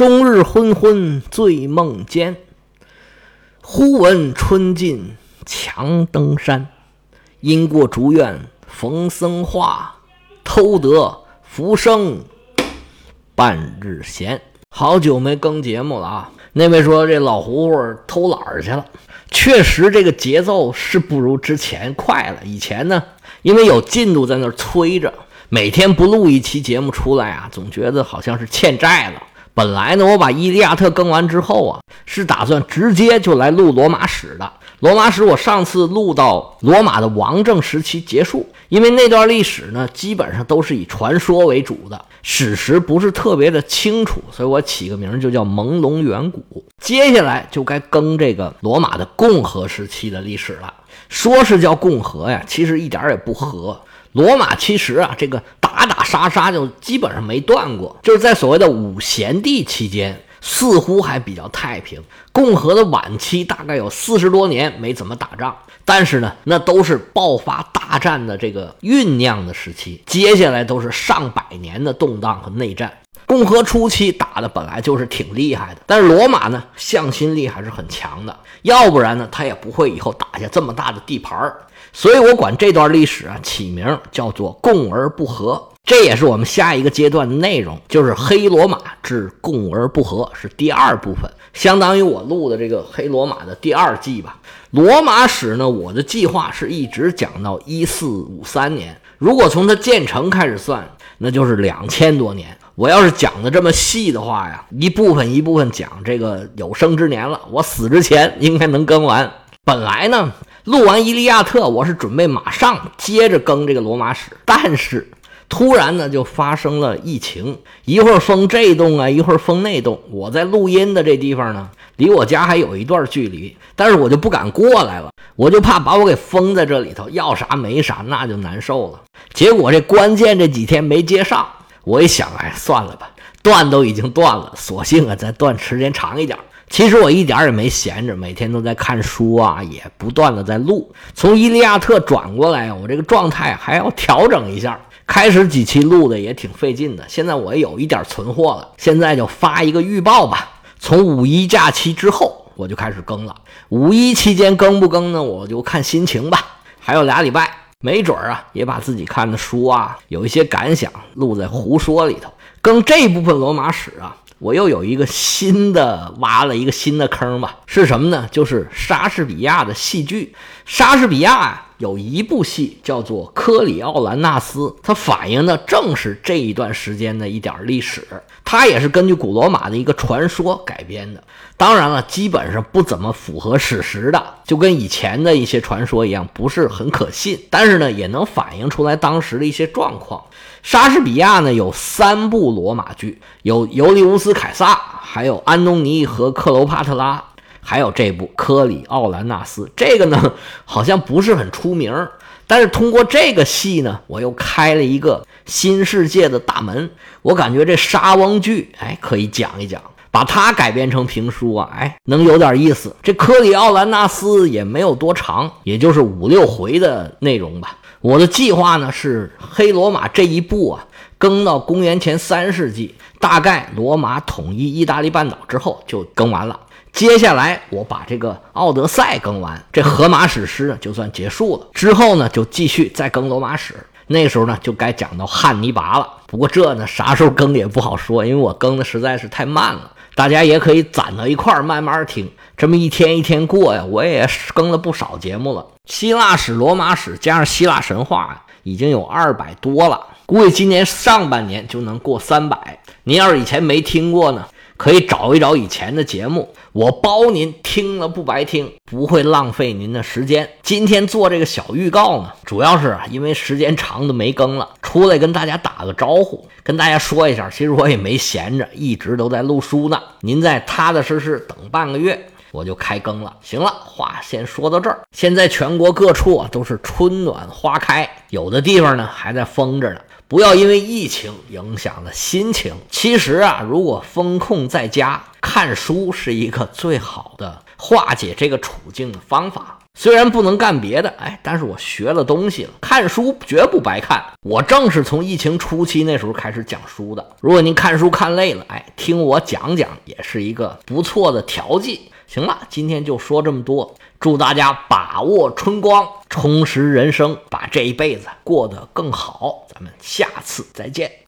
终日昏昏醉梦间，忽闻春尽强登山。因过竹院逢僧话，偷得浮生半日闲。好久没更节目了啊！那位说这老胡胡偷懒儿去了，确实这个节奏是不如之前快了。以前呢，因为有进度在那儿催着，每天不录一期节目出来啊，总觉得好像是欠债了。本来呢，我把《伊利亚特》更完之后啊，是打算直接就来录罗马史的。罗马史我上次录到罗马的王政时期结束，因为那段历史呢，基本上都是以传说为主的，史实不是特别的清楚，所以我起个名就叫朦胧远古。接下来就该更这个罗马的共和时期的历史了。说是叫共和呀，其实一点也不和。罗马其实啊，这个打打杀杀就基本上没断过，就是在所谓的五贤帝期间，似乎还比较太平。共和的晚期大概有四十多年没怎么打仗，但是呢，那都是爆发大战的这个酝酿的时期，接下来都是上百年的动荡和内战。共和初期打的本来就是挺厉害的，但是罗马呢，向心力还是很强的，要不然呢，他也不会以后打下这么大的地盘儿。所以我管这段历史啊起名叫做“共而不和”，这也是我们下一个阶段的内容，就是黑罗马至共而不和是第二部分，相当于我录的这个黑罗马的第二季吧。罗马史呢，我的计划是一直讲到一四五三年，如果从它建成开始算，那就是两千多年。我要是讲的这么细的话呀，一部分一部分讲这个有生之年了，我死之前应该能更完。本来呢。录完《伊利亚特》，我是准备马上接着更这个罗马史，但是突然呢就发生了疫情，一会儿封这栋啊，一会儿封那栋。我在录音的这地方呢，离我家还有一段距离，但是我就不敢过来了，我就怕把我给封在这里头，要啥没啥，那就难受了。结果这关键这几天没接上，我一想，哎，算了吧，断都已经断了，索性啊再断时间长一点。其实我一点也没闲着，每天都在看书啊，也不断的在录。从《伊利亚特》转过来，我这个状态还要调整一下。开始几期录的也挺费劲的，现在我有一点存货了。现在就发一个预报吧。从五一假期之后，我就开始更了。五一期间更不更呢？我就看心情吧。还有俩礼拜，没准儿啊，也把自己看的书啊，有一些感想录在胡说里头。更这部分罗马史啊。我又有一个新的挖了一个新的坑吧，是什么呢？就是莎士比亚的戏剧。莎士比亚有一部戏叫做《科里奥兰纳斯》，它反映的正是这一段时间的一点历史。它也是根据古罗马的一个传说改编的，当然了，基本上不怎么符合史实的，就跟以前的一些传说一样，不是很可信。但是呢，也能反映出来当时的一些状况。莎士比亚呢有三部罗马剧，有《尤利乌斯·凯撒》，还有《安东尼和克罗帕特拉》，还有这部《科里奥兰纳斯》。这个呢好像不是很出名，但是通过这个戏呢，我又开了一个新世界的大门。我感觉这莎翁剧，哎，可以讲一讲，把它改编成评书啊，哎，能有点意思。这《科里奥兰纳斯》也没有多长，也就是五六回的内容吧。我的计划呢是黑罗马这一部啊，更到公元前三世纪，大概罗马统一意大利半岛之后就更完了。接下来我把这个奥德赛更完，这荷马史诗呢就算结束了。之后呢就继续再更罗马史，那时候呢就该讲到汉尼拔了。不过这呢啥时候更也不好说，因为我更的实在是太慢了。大家也可以攒到一块儿慢慢听，这么一天一天过呀，我也更了不少节目了。希腊史、罗马史加上希腊神话已经有二百多了，估计今年上半年就能过三百。您要是以前没听过呢？可以找一找以前的节目，我包您听了不白听，不会浪费您的时间。今天做这个小预告呢，主要是因为时间长的没更了，出来跟大家打个招呼，跟大家说一下。其实我也没闲着，一直都在录书呢。您再踏踏实实等半个月，我就开更了。行了，话先说到这儿。现在全国各处啊都是春暖花开，有的地方呢还在封着呢。不要因为疫情影响了心情。其实啊，如果风控在家看书，是一个最好的化解这个处境的方法。虽然不能干别的，哎，但是我学了东西了。看书绝不白看，我正是从疫情初期那时候开始讲书的。如果您看书看累了，哎，听我讲讲也是一个不错的调剂。行了，今天就说这么多。祝大家把握春光，充实人生，把这一辈子过得更好。咱们下次再见。